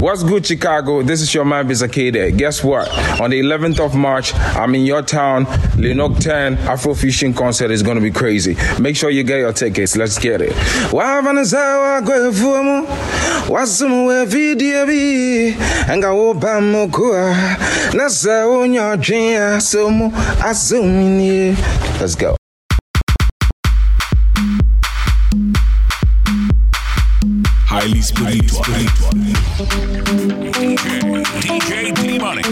What's good, Chicago? This is your man, Bisa Kdei. Guess what? On the 11th of March, I'm in your town. Linok 10 Afrofusion concert is going to be crazy. Make sure you get your tickets. Let's get it. Let's go. Highly spiritual. DJ, DJ D Money.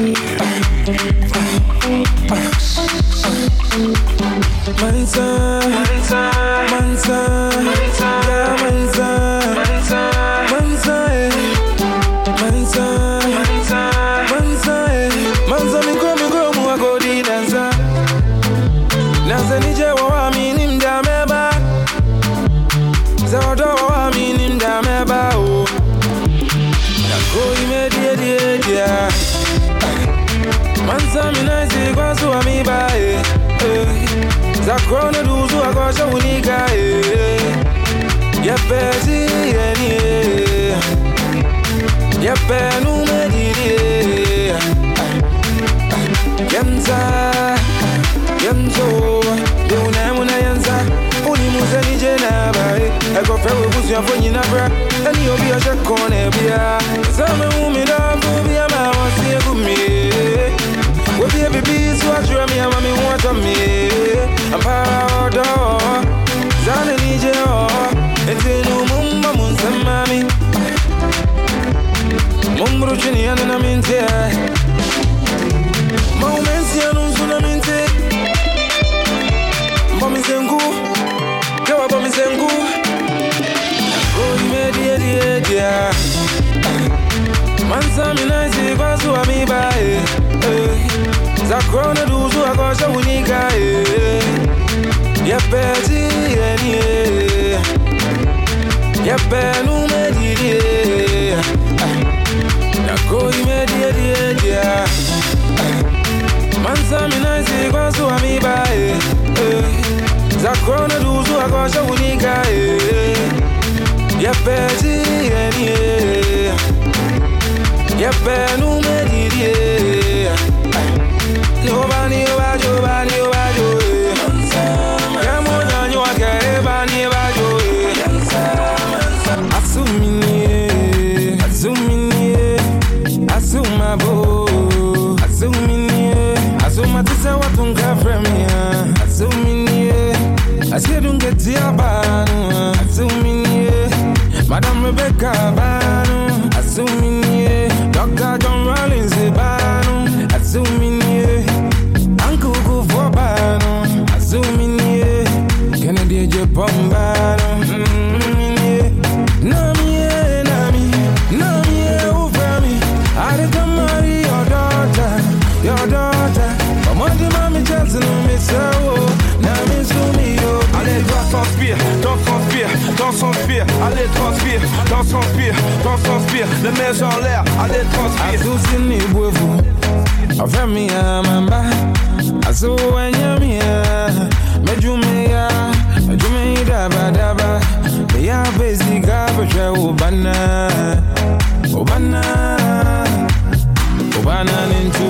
Mansa, Mansa, Mansa, pé no Mumbru chini ya na minti eh. Maumensi ya nunsu na minti. Mbomi zengu Kewa bomi zengu Go ime die die dia Mansa mi na isi kwa suwa mi ba unika eh. Yepenu mediri Mansa mi na isi kwa suwa mi ba eh eh. Duzu akosha unika eh Asiedungeti abanu. Asumini, eh. Madam Rebecca les mains en l'air, allez transpire. asusini bwevu. Ọfẹmiya mamba asuwanyamiya mejumeya mejumeyi dabadaba meya besika bẹhwẹ obana obana obana nintu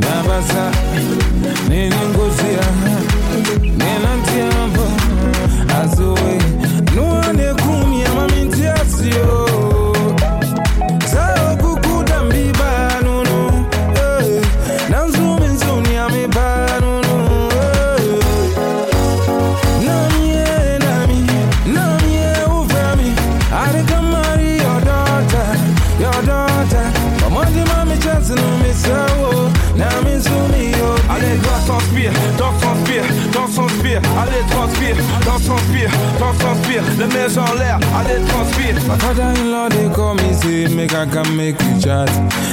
nabasa father-in-law they call me say make I can make you chat.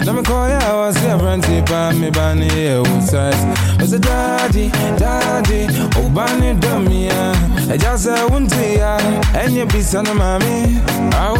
Now me call ya I was a brandy pa me bani e outside. I say daddy, daddy, oh bani dummy ya. I just uh, say wunti ya, and you be son of mommy. I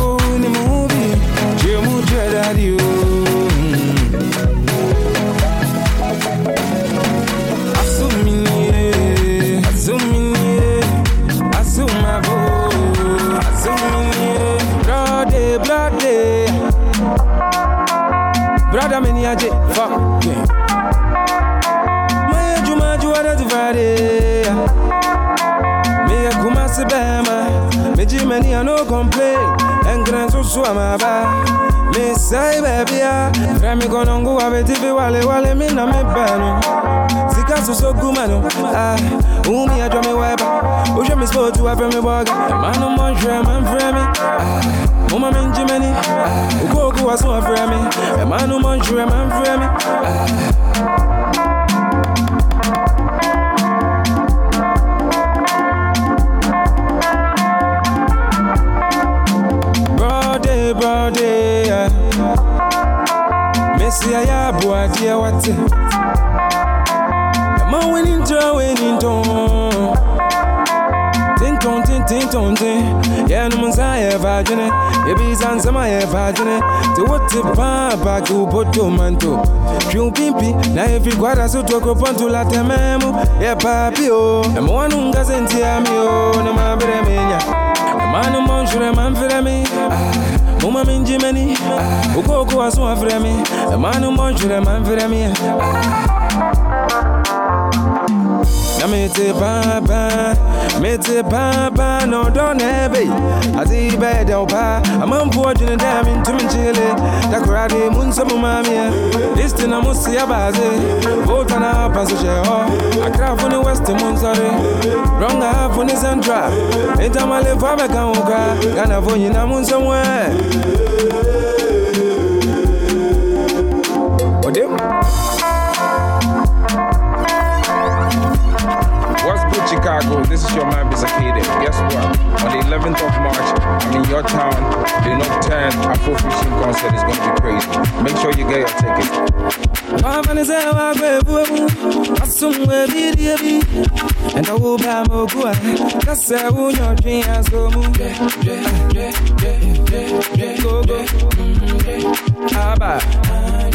Frami konongu wa betivi wale wale mina me bano Sika so so gumano Ah, umi a drame weba. Uje mi sport to a frami boga. Manu mon shre man frami Ah, muma min jimeni Ah, uko kuwa so a frami Manu mon shre man frami Ah have what dear what Man winning to winning to Tin ton tin tin ton tin Yeah, no one's I ever done it Baby, sans my ever done it To what the papa to put to manto Piu pimpi Na every quadra so to go ponto la tememo Yeah, papi oh. I'm one unga senti amio No ma bere menya Manu mon shure man fere mi Ah, Muma min jimeni Ah, Uko uko asu afre mi Manu mon shure man fere mi Na me te papa, me te papa, no don't ebe. Ati ibe de opa, amam po jine dem into min chile. Da kurade mun so mami. This thing I must see abaze. Vota na paso she ho. Akra funi west mun sorry. Wrong half funi central. Enta male fa me kan uka. Kana funi na What's good, Chicago? This is your man, Bisa Kdei. Guess what? On the 11th of March, I'm in your town. The 10 Afro Fusion concert is going to be crazy. Make sure you get your wa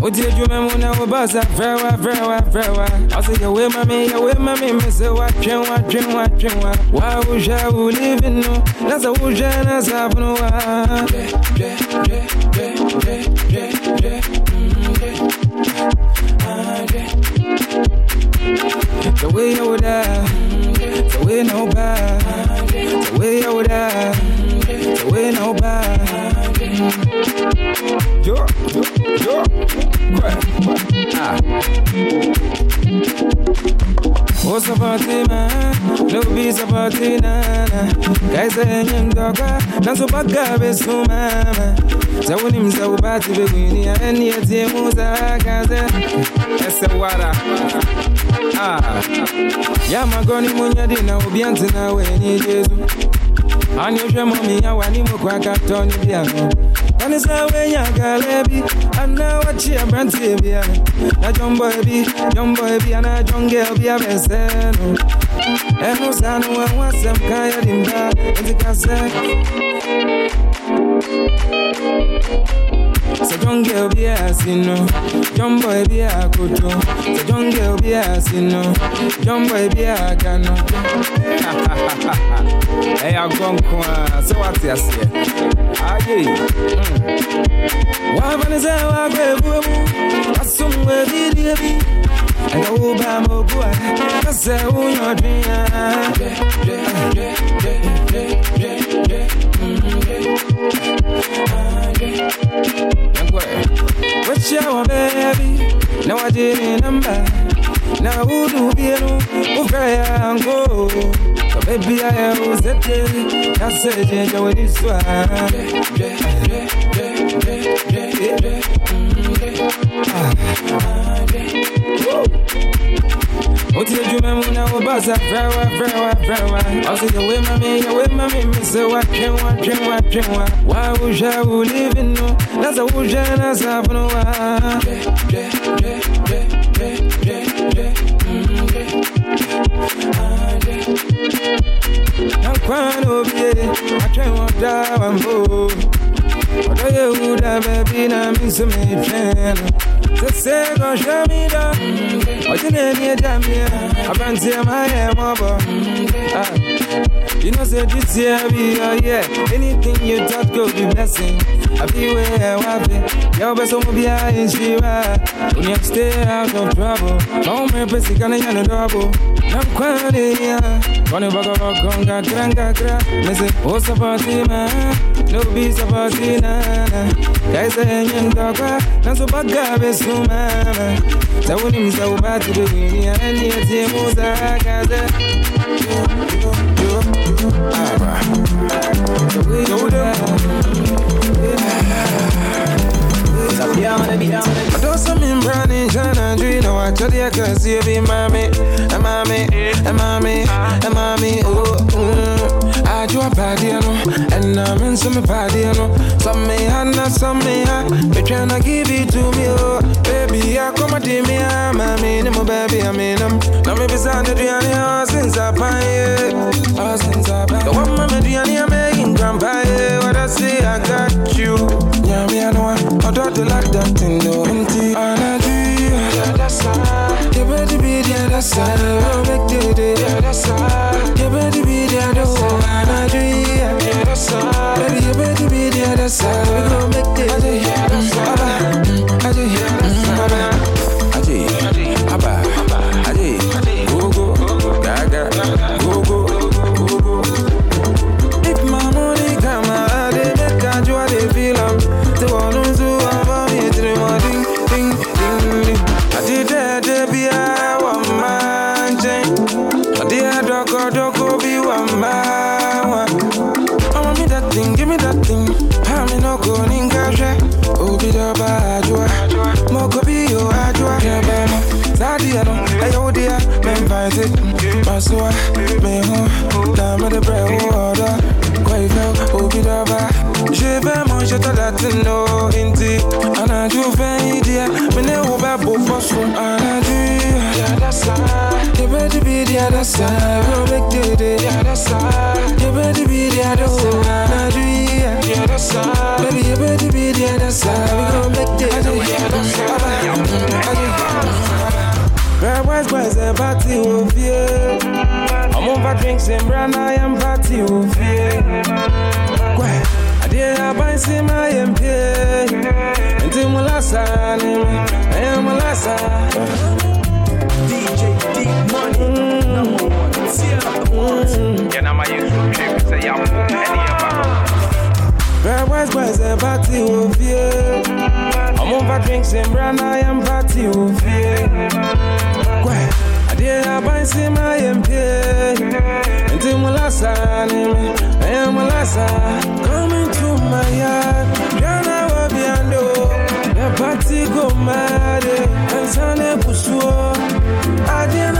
aya uzete Na seje jawini swa somu Oti edwuma mu na wo basa frɛwa frɛwa frɛwa ɔsɛ yɛwe ma me yɛwe ma me me sɛ woatwen woatwen woatwen wa wa wohwɛ wo living no na sɛ wohwɛ na safono wa. The way you would the way no bad, the way you would the no bad. Yo, yo, yo, quick, ah. What's about it, man? No beats about it, nana. I ain't doga. Naso baga besu mama. Zawuni msa ubati begwini ya eni eti musa kaze. Ese wara. Ah. Ya magoni munyadi na ubianti na weni jesu. Ani ohwɛ mɔ mi ya wani mu kɔ akatɔ ni bi ano. Tani sɛ wenya galebi, ana wakyi aberanteɛ bi ano. Na jɔnbɔ ebi, jɔnbɔ ebi ana jɔngɛ bi abɛsɛ no. Ɛno saa no ɛho asɛm ka yɛ di mba, nti ka sɛ. Sɛ jɔngɛ bi asi no, jɔnbɔ bi akoto. Sɛ jɔngɛ bi asi no, jɔnbɔ bi aga no. ɛyɛ agɔ nko a sɛ woate aseɛ aye wafane sɛ woakɔ abuo mu wasom wabidie bi ɛnɛ woba ma obu a ka sɛ wonyɛ ɔdwen wakyia wɔ baabi na wagye ne namba na wodu bienu wofrɛ yɛ anko Baby, I was a day. I said, yeah, when it's Oti edwuma mu na wobasa frɛwa frɛwa frɛwa ɔse yɛwe ma me yɛwe ma me me sɛ woatwen woatwen woatwen wa wa wohwɛ wo living no? Na sɛ wohwɛ na safono wa nankɔ kwan obi atwɛn wɔ da wambo ɔdɔ yɛ wu da baabi na me nso metwɛn no sese kɔhwɛ me dɔ ɔgye na ani agya meɛ abanteɛ ma yɛ mmɔbɔ Ah. You know, say this year be your year. Anything you touch go be blessing. I be where I be. Yo, best of be I in Shiva. When you stay out of trouble. Oh, my best, can I no double. I'm quite yeah. When you back up, come, got granga, gra. Me say, oh, support man. No be support na. Guys, I am dogga. Now, so bad guy, be so man. So, when you so bad and you padiano, and I'm in some padiano. Some me hana, some me ha. Be tryna give it to me, oh. Baby, I come at me, mami, ni mo baby, I mean, I'm. Now me beside the Diani, oh, since I pay, oh, since I pay. The one mama Diani, I'm making grandpa, yeah. What I say, I got you. Yeah, me, I know, I don't like that thing, though. Inti, Anadi, yeah, that's all. You better be that's all. Oh, make the day, yeah, that's all. You better be all. Anadi, yeah, that's all. Baby, you better be there, that's all. We gon' make the day, yeah, that's all. Adi, Adi, be the other side, we'll make the day. Yeah, that's right. You better be the yeah, that's right. Baby, you better be the other we gon' make. I'm over drinks and brand, I am party Money, I'm boys, party. I'm over drinks and brand, I am party. Eh, Coming to my yard. The party go mad, and Sunday Pusuo. I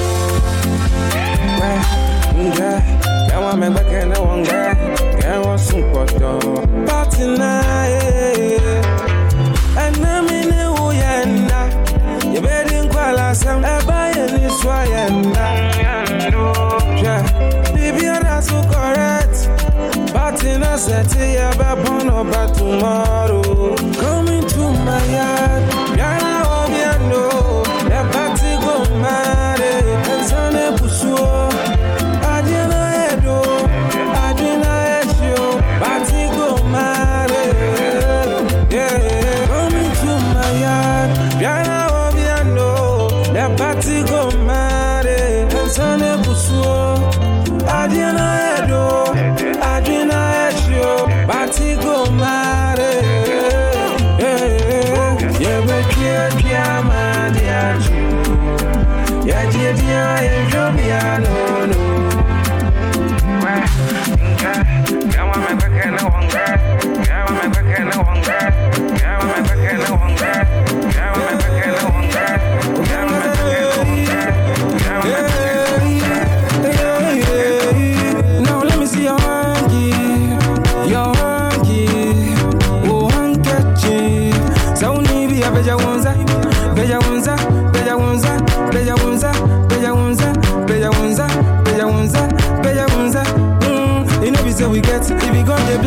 Yeah, can't want me back and I want guy, can't want some photo. Party night, and I'm in a woyanda. You better in Kuala Sam, I buy any swayanda. Yeah, baby, that's so correct. But in a set, yeah, but tomorrow. Coming to my yard,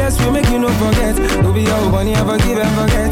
bless, we make you no forget. No be your money, ever give and forget.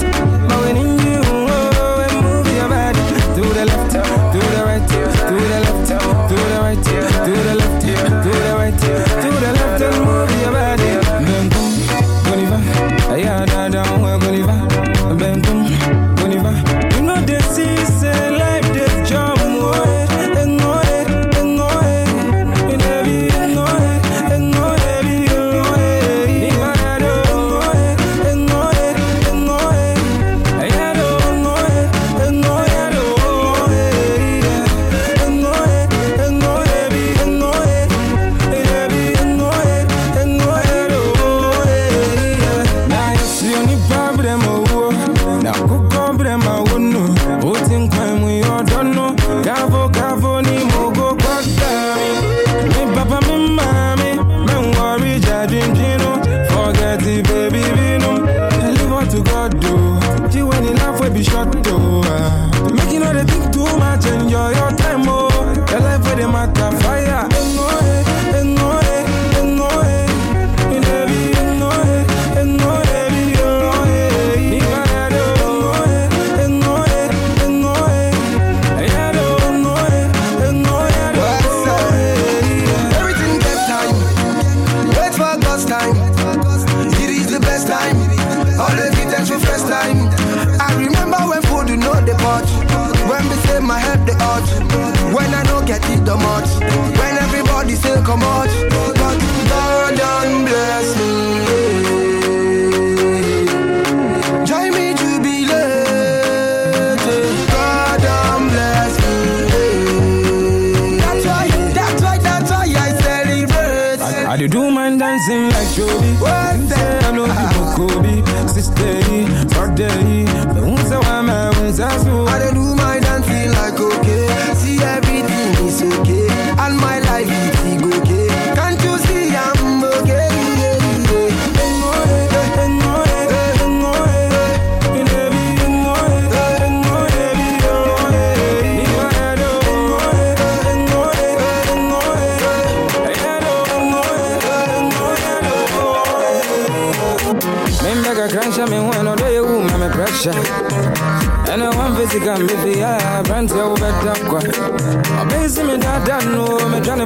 Forget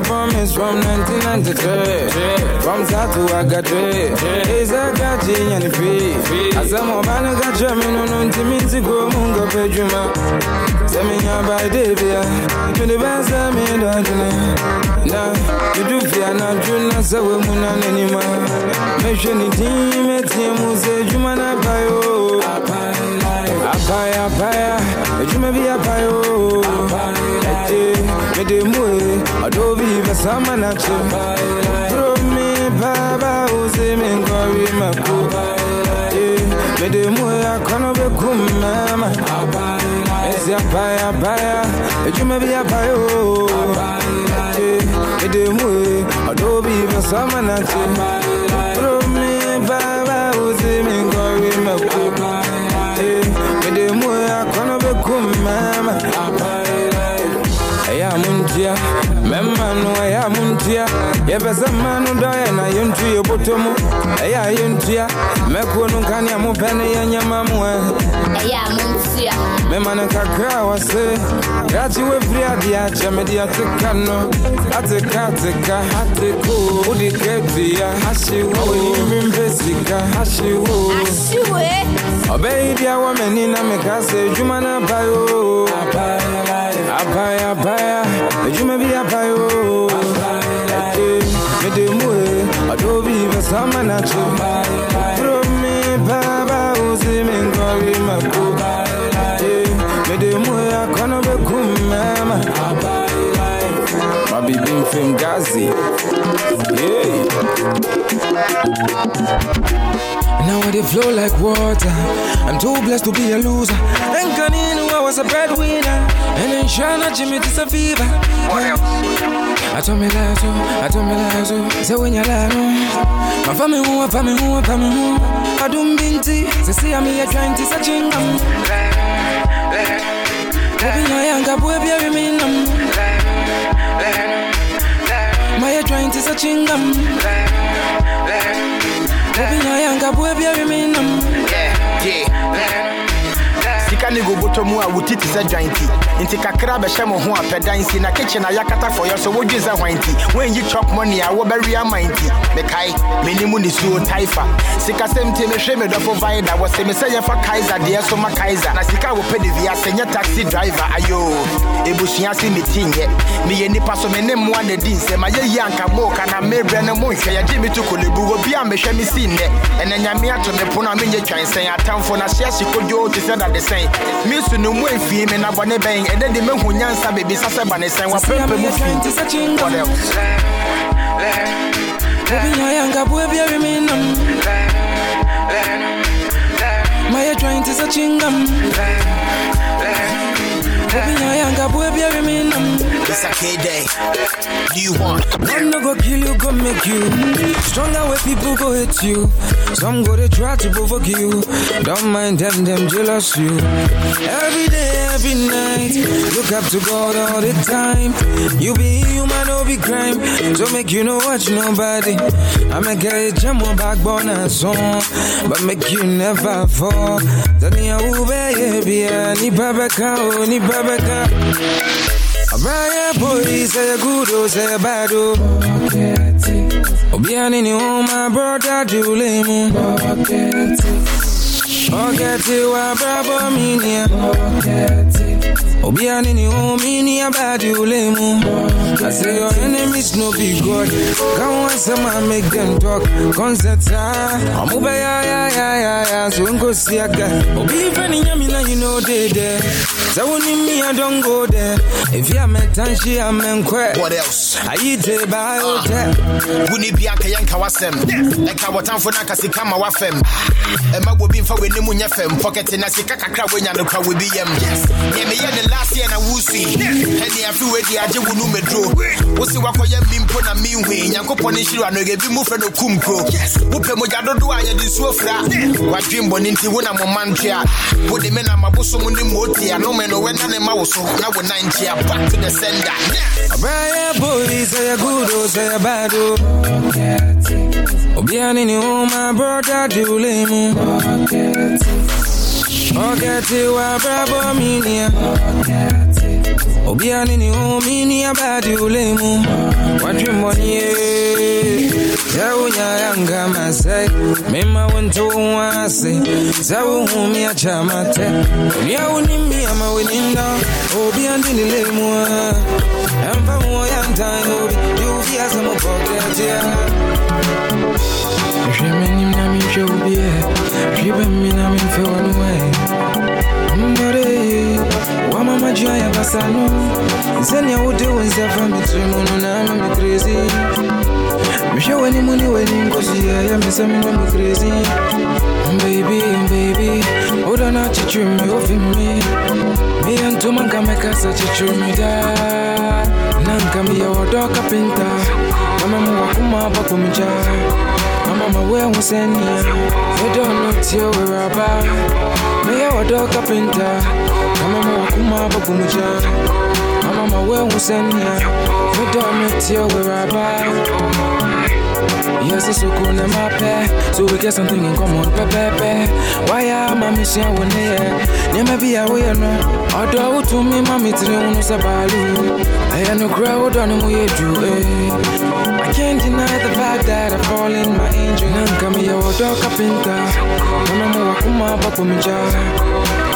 promise from 1993. From start to Agadre. Is a gachi and free. As I'm a man got me no no intimate go mungo pejuma. Send me ya by Davia. To the best of me dodging. Nah, you do fear not do not say we muna anima. Make sure ni team me team say juma na bayo. Oh. Apaya apaya, ejuma bi apayo. Oh. Ete me de mue, adobe be sama na che. Throw me baba oh, uze me ngori mako. Me de mue akono be kum mama. Esi apaya apaya, ejuma bi apayo. Oh. Me de mue, adobe be sama na che. Throw me baba uze me mako. Mama. Eya muntia, memma no eya muntia. yɛpɛ sɛ mma no dɔ yɛ na yɛntu yɛ bɔtɔ mu ɛyɛ a yɛntua mɛkuo no nka mopɛ ne yɛnyɛma mu ɛ mema no kakra a wɔ se grakye wafiri adeɛ akyɛ mede ateka no ateka ateka ateko wode kadua ahyewo ɔyimpempɛ sika ahyewo ɔbɛyi bia wɔ m'ani na meka sɛ adwuma no abae o abae abae adwuma bi abae o be sama na che. Pro me baba uzi me ngori mako. Eh, Me de mue akono be kumama. My baby from Gazi. Now I flow like water. I'm too blessed to be a loser. And Kaninu, I was a breadwinner. And then Shana Jimmy is a fever. I told me that oh. so, I told me that oh. so. Say when you lie, no. My family who, my family who, family who. I don't binti. Say see I'm here trying to search in um. them. Open your young boy, baby, me my joint is a chingam. in I Open your young up, we'll be sika ne go bɔtɔ mu a wo ti te sɛ dwanti nti kakra bɛhyɛ mo ho a pɛ dansi na kitchen a yɛakata fɔ yɛ so wodwe sɛ hwan nti woanyi chop money a me dɔfo yɛfa kaiser so ma kaiser na sika a wɔpɛ de wiase nyɛ taxi driver. Ayo ebusua se metinyɛ meyɛ nnipa so me ne mmoa na di nsɛm ayɛyi anka mooka na mebrɛ no monhwɛ yɛgye me to kolebu wɔ bi a me si nnɛ ɛnɛ nyame me pono a menyɛ twansɛn atamfo na hyeɛ hye kodwoo te sɛ dadesɛn me so no mu amfie me na bɔne bɛn ɛnɛ de mehu nyansa bebisa sɛ ba ne sɛn wapɛpɛ mu What else? Baby, yanka boy be me nam. My trying to say chingam. Baby, yanka boy be me nam. It's a K-Day. Do you want? One no go kill you, go make you stronger. Where people go hate you, some go they try to provoke you. Don't mind them, them jealous you. Every day, every night, look up to God all the time. You be human, no be crime. Don't make you no watch nobody. I make a jam on backbone and song, but make you never fall. Then you baby, ni babaka, oh, ni babaka. Abraya boy, say a good, oh, say a bad, oh. Obiani ni my brother, Julemu. Forget it, wa bravo, minia. Obiani ni oh, minia, bad, I say your enemies no be God. Come on, some make them talk. Concerts, ah. Over, ya, ya, ya, ya, ya. So, go see a guy. Obi, friendly, yamina, you know, they there. So, when me, I don't go there. If you met Tanshi, I'm in quack. What else? I eat a biotech. wone bia nka yɛnka wasɛm ɛka wɔtamfo no aka sika ma wafam ɛma ah. bobi mfa w'ani mu nyɛ fam pɔkɛte na sika kakra woanya no kwa wobi yam neɛ meyɛ ne last year na wosui ɛne afe wadi agye wo no mɛduro wo se woakɔyɛ mi mpo na menhui nyankopɔn ne nhyira no yɛbi mu frɛ no kum kuro wopɛ mogya dodo a yɛde nsuo fra. Wadwen bɔne nti wo na mo ma ntwe a wode me na mabosom ne mmɔɔti anome no ne ma wo so na wo nan nkyea back to the sender Abraya boy, say a good, oh, say a bad, oh. Obiani ni oh, my brother, Julemu. Forget it, wa bravo, minia. Obiani ni oh, minia, oh, bad, Julemu. What you money, Zawunya yanga masai Mema wento wase Zawu humi ya chamate. Unia unimi ama weninda Obi andini lemwa Empa mwa yantai obi Yuvi asa mpoketia Sheme nim na mi na mi mfe wanuwe Mbore Wama majua ya basano. Zeni ya ude wenza Mitrimunu na crazy Misha weni muni weni ngozi ya ya misa mi mami crazy. Baby, baby Oda na chichumi ofi mi Mi antuma nkame kasa chichumi da. Nanka mi ya wado kapinta Kama mwa kuma bako mja Mama mawe husenia Edo no tiyo weraba Mi ya? Wado kapinta Kama mwa kuma bako mja Mama mawe no tiyo weraba Yes, it's so cool in my pair. So we get something in common, pepe. Why am I missing one here? Never be away, no. Although to me, mommy, three on Sabalu. I am no crowd on the way to I can't deny the fact that I fall in my angel. Nanka me your dog kapinta. Mama wakuma baku mija. Mama mawe husenia.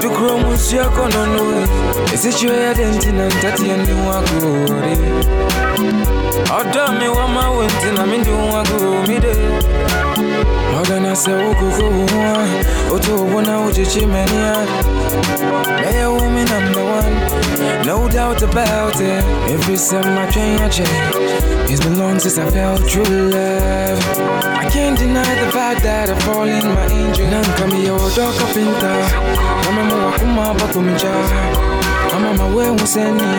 gonna come see I con don know it. Is it your identity and that you know ọdọ mi wọ́n máa wẹ̀ tí na mi dùn wọn kúrò mí dé. ọ̀gá náà ṣe ó kókó wọn ó tó owó náà ó jíjí mẹ́ni á. Mẹ́yẹ̀ wú mi number one, no doubt about it. Every time It's been long since I felt true love. I can't deny the fact that I fall in my angel. Nanka mi yẹ ọ̀dọ́ kápẹ́ntà, mama mo wà kó máa bá kó mi já. I'm on my way, who's any?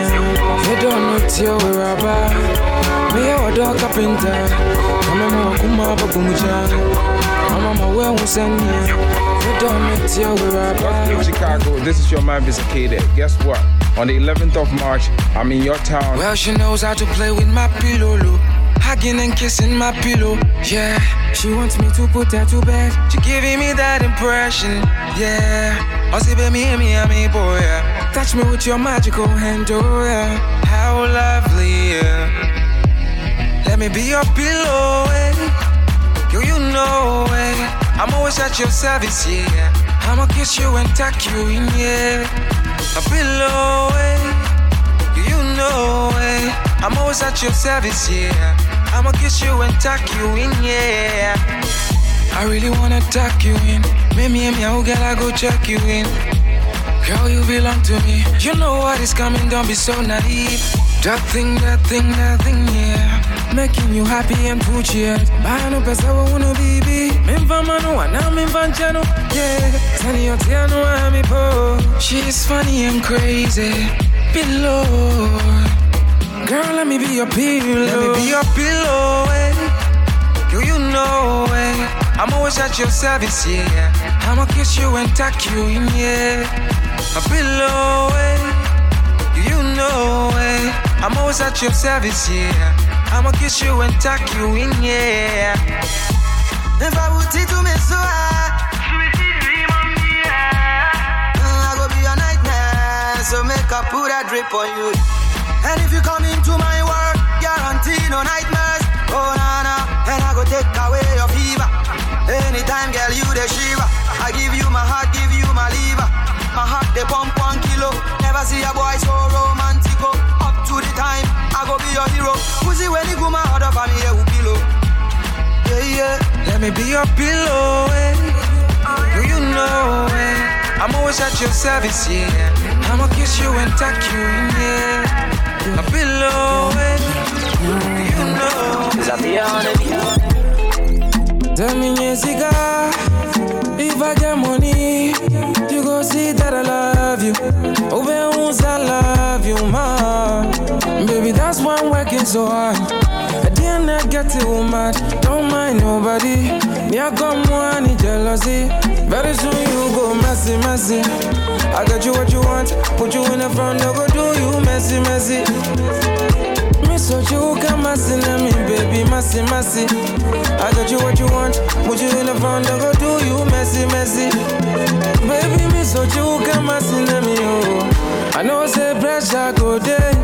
You don't know till we're about. Me, a dog. I'm on my kuma. I'm on my way, any? You don't know till we're What's about. Chicago? This is your man, Bisa Kdei. Guess what? On the 11th of March, I'm in your town. Well, she knows how to play with my pillow, lo. Hugging and kissing my pillow, yeah. She wants me to put her to bed. She giving me that impression, yeah. Oh, see, baby, me, a boy, yeah. Touch me with your magical hand, oh, yeah. How lovely, yeah. Let me be your pillow, eh. Yo, you know, eh. I'm always at your service, yeah. I'ma kiss you and tuck you in, yeah. A pillow, eh. You know it. I'm always at your service, yeah. I'ma kiss you and tuck you in, yeah. I really wanna tuck you in. Maybe me, oh girl, I go check you in. Girl, you belong to me. You know what is coming, don't be so naive. That thing, that thing, that thing, yeah. Making you happy and put you out. Buy no pesa, I wanna be be. Mimva vanchano, yeah. Tani yo tiano, I'm a po. She's funny and crazy. Below. Girl, let me be your pillow. Let me be your pillow, eh. You, you know, eh. I'm always at your service, yeah. I'ma kiss you and tuck you in, yeah. A pillow, eh. You, you know, eh. I'm always at your service, yeah. I'ma kiss you and tuck you in, yeah. If I would see to me so I go be a nightmare. So make I put a drip on you. And if you come into my world, guarantee no nightmares. Oh na na, and I go take away your fever. Anytime, girl, you the shiva. I give you my heart, give you my liver. My heart they pump one kilo. Never see a boy so romantico. You go my heart up, I'm here pillow. Yeah yeah. Let me be your pillow, eh. Do you know, eh? I'm always at your service, yeah. I'ma kiss you and tuck you in, yeah. A pillow, eh. Do you know? Tell me, Jessica, if I get money, you go see that I love you. Oh, baby, I love you, ma. Baby, that's why I'm working so hard. I didn't get too mad. Don't mind nobody. Me, I got money, jealousy. Very soon you go messy, messy. I got you what you want. Put you in the front, no go do you messy, messy. Me so you come messy, me baby, messy, messy. I got you what you want. Put you in the front, go do you messy, messy. Baby, me so you come messy, me oh. I know say pressure go there.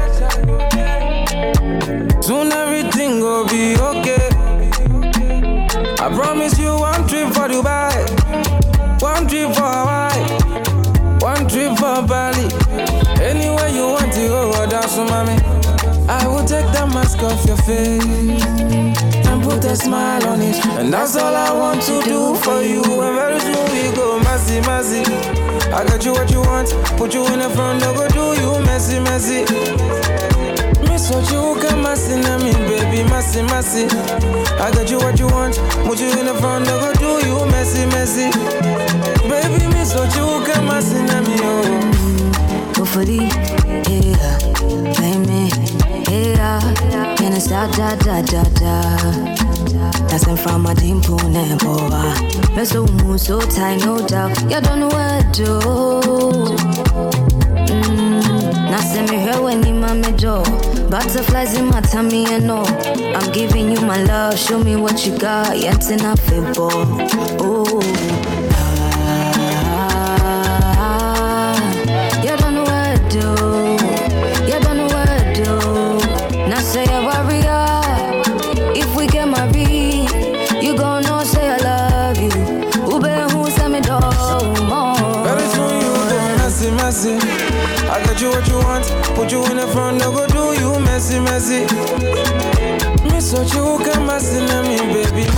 Soon everything go be okay. I promise you one trip for Dubai, one trip for Hawaii, one trip for Bali. Anywhere you want to go, dance with mommy. I will take the mask off your face and put a smile on it. And that's all I want to do for you. And very soon we go messy, messy. I got you what you want, put you in the front, no go do you messy, messy. Miss what you can messy na me, baby, messy, messy. I got you what you want, put you in the front, no go do you messy, messy. Baby, miss what you can messy na me, oh. Hopefully, yeah, baby, yeah, and it's da da da da da. In from my dimple never. Me so move so tight, no doubt. You don't know what to do. Mm, now send me here when you my jaw. Butterflies in my tummy and all. I'm giving you my love. Show me what you got. Yet in a favor. Oh.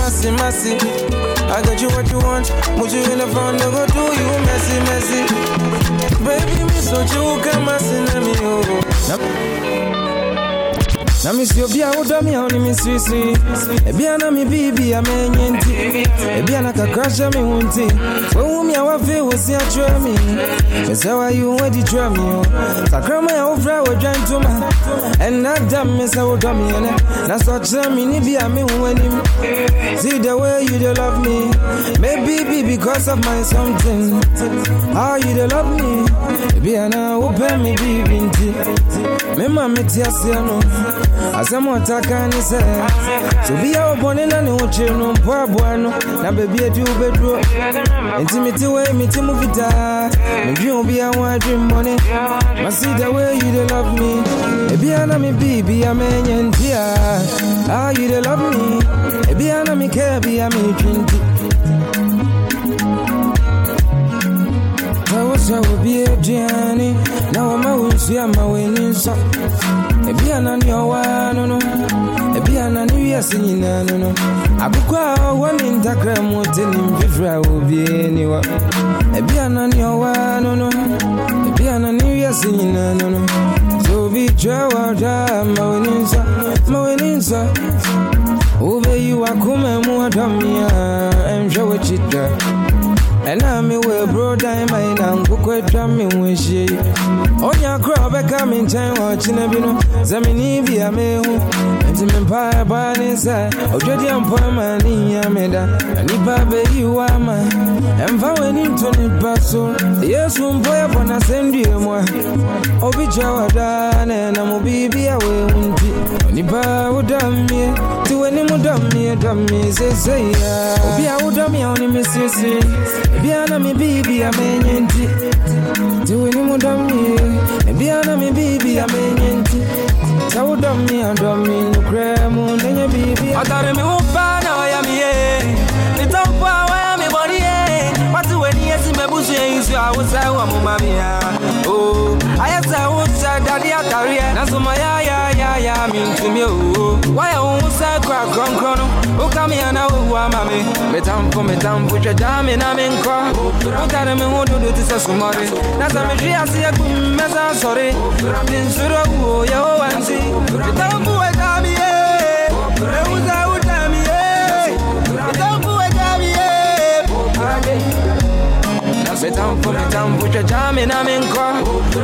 Messy, messy. I got you what you want, put you in the front, no go do you messy, messy. Baby, miss what you messy, na me, oh. Na mesi obi a wodɔ me a wone me sirisiri ebia eh, na me biribi a mɛnyɛ nti ebia na kakra hyɛ me ho nti wowu me a woafei wɔ si akyerɛ me? Hwɛ sɛ wayi wo adi kyerɛ me o sakrama a wofrɛ wɔdwa ntoma ɛnna da me sɛ wodɔ me ɛnɛ na sɛ ɔkyerɛ me ne bi a mehu anim see the way you dey love me. Maybe be because of my something. How you dey love me. Ebia na wopɛ me biribi nti mema mete aseɛ no asɛm ɔtaka ne sɛ sɛ obia wɔbɔne na ne ho kyere no mpoaboa no na baabi adi wobɛduro enti mete wei mete mu fitaa medwen obia ho adwemmɔne masi the way you dey love me. Ebia na me biribia mɛnyɛ nti a ah you dey love me. Ebia na mekɛ bia metwi nti Ɛwɔ sɛ obi aduane na wɔma wo nsu ama w'ani nsɔ ebia na ne ɔwaa no no. Ebia na ne wiase nyinaa no no akokɔ a ɔwɔ ne ntakra mu te ne mfifiri a obie ni hɔ ebia na ne ɔwaa no no. Ebia na ne wiase nyinaa no no sɛ obi twɛ wɔ ɔdwa ma w'ani nsɔ ma w'ani nsɔ wobɛyi wakoma mu adɔme a ɛnhwɛ w'akyi da ɛna me wɔ aburo dan ma yi na nkokɔ atwa me ho ahyia yi ɔnya kora ɔbɛka me nkyɛn wɔ ɔkyena bi no sɛ menni bi a mehu enti mempae baa ne sɛ ɔdwadeɛ mpɔ ma ne nyia me da. Na nnipa bɛyi wo ama ɛmfa w'ani nto nipa so yesu mpo yɛbɔ n'asɛmdue mu a obi kyerɛ wɔ daa na ɛnam biribi a wɔahu nti onipa wodɔ mmie nti w'anim dɔ mmie dɔ mmie seesei a obi a wodɔ me a wo ne me sirisiri ebia na me biribi a menyɛ nti. Nti w'anim dɔ mmie ebia na me biribi a menyɛ nti. Sɛ wodɔ me a dɔ me nokorɛ mu na nyɛ biribi a Ọ̀tọ̀rọ̀ mi ń bá náà mú ma mi yá. O ayẹ́sẹ̀ ń sẹ́ dání àtàrí ẹ̀. Nàṣọmọ yá yá yá yá mi ń tumi o. Wáyà òun sẹ́ kọ́ àkọ́nkọ́ nù. Ó ká mi yàn náà wù àmà mi. Mẹ̀tàǹfọ̀ mẹ̀tàǹfọ̀ jẹjà mi náà mi ń kọ́. Ó tàrí mi hún dúdú ti sẹ́ sùmọ́rí. Nàṣà mi ṣí àṣì ẹkùn mẹ́sà sọ̀rí. Metamfo, metamfo, jaja mi na mi nkọ.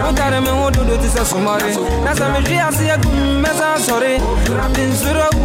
Utare mi hu dudu ti sẹ sumọri. Nasa mi fi ase ekum mẹsa sọri. Ti nsuro wu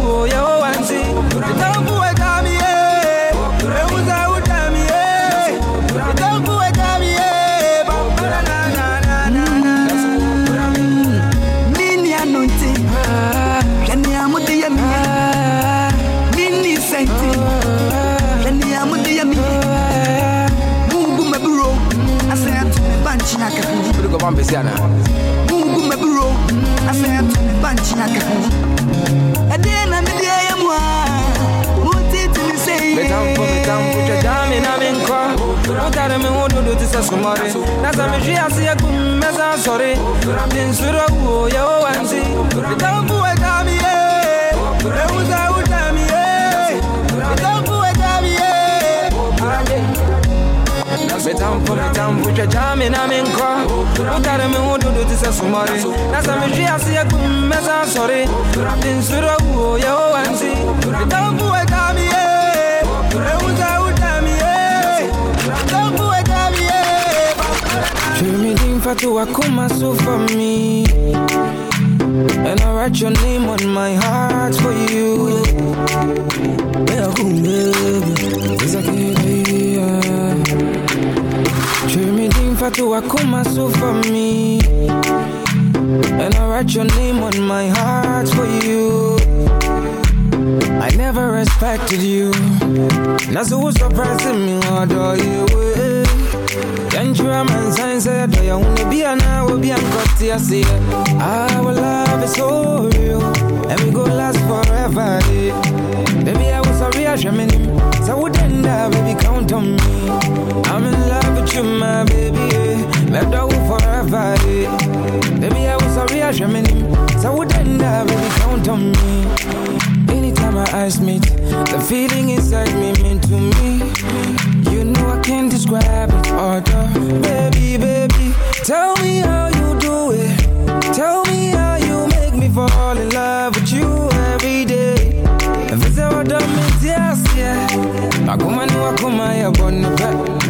yẹ o wa kafu Adena media ya mwa Mutiti mi say Metamfo, metamfo, jaja mi na mi nkọ. Utare mi hu dudu ti sẹ sumọri. Nasa mi fi ase ekum mẹsa sọri. Ti nsuro wu yẹ o wa nti. Metamfo ẹja mi Metamfo, metamfo, jaja mi na mi nkọ. Utare mi hu dudu ti sẹ sumọri. Nasa mi fi ase ekum mẹsa sọri. Ti nsuro wu yẹ o wa nti. Metamfo ẹja mi ye. Ewusa uta mi ye. Metamfo ẹja mi ye. Dreaming fatu wakuma so for me And I write your name on my heart for you Yeah, baby It's a kid, yeah Dreaming fatu wakuma so for me. And I write your name on my heart for you. I never respected you. Now so what's surprising me, adore you eh. Yanjura man sign say do you wanna be an hour be an to see Our love is so real and we go last forever. Baby I was a real shaman So wouldn't that baby on me. I'm in love with you my baby. Yeah. Let go forever. Baby I was a real shaman So wouldn't that baby count on me? Anytime our eyes meet The feeling inside me mean to me. You know I can't describe it order Baby, baby Tell me how you do it. Tell me how you make me fall in love with i come wadamitia I come, ni wakuma ya bonipet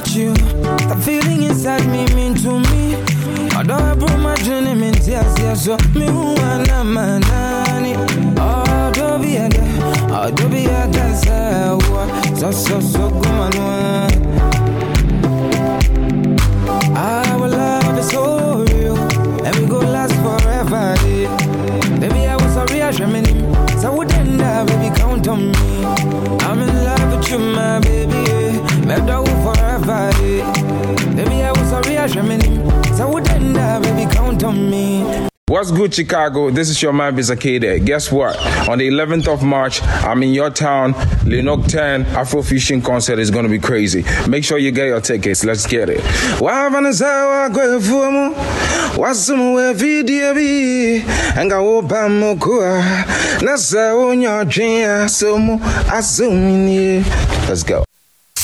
got you. That feeling inside me mean to me. Although I broke my dream in tears, yes, so me who wanna manani. Oh, don't be a, oh, do be a oh, what, So, so, so, come on, What's good, Chicago? This is your man Bisa Kdei. Guess what? On the 11th of March, I'm in your town. Lenok 10 Afro Fishing concert is gonna be crazy. Make sure you get your tickets. Let's get it. let's go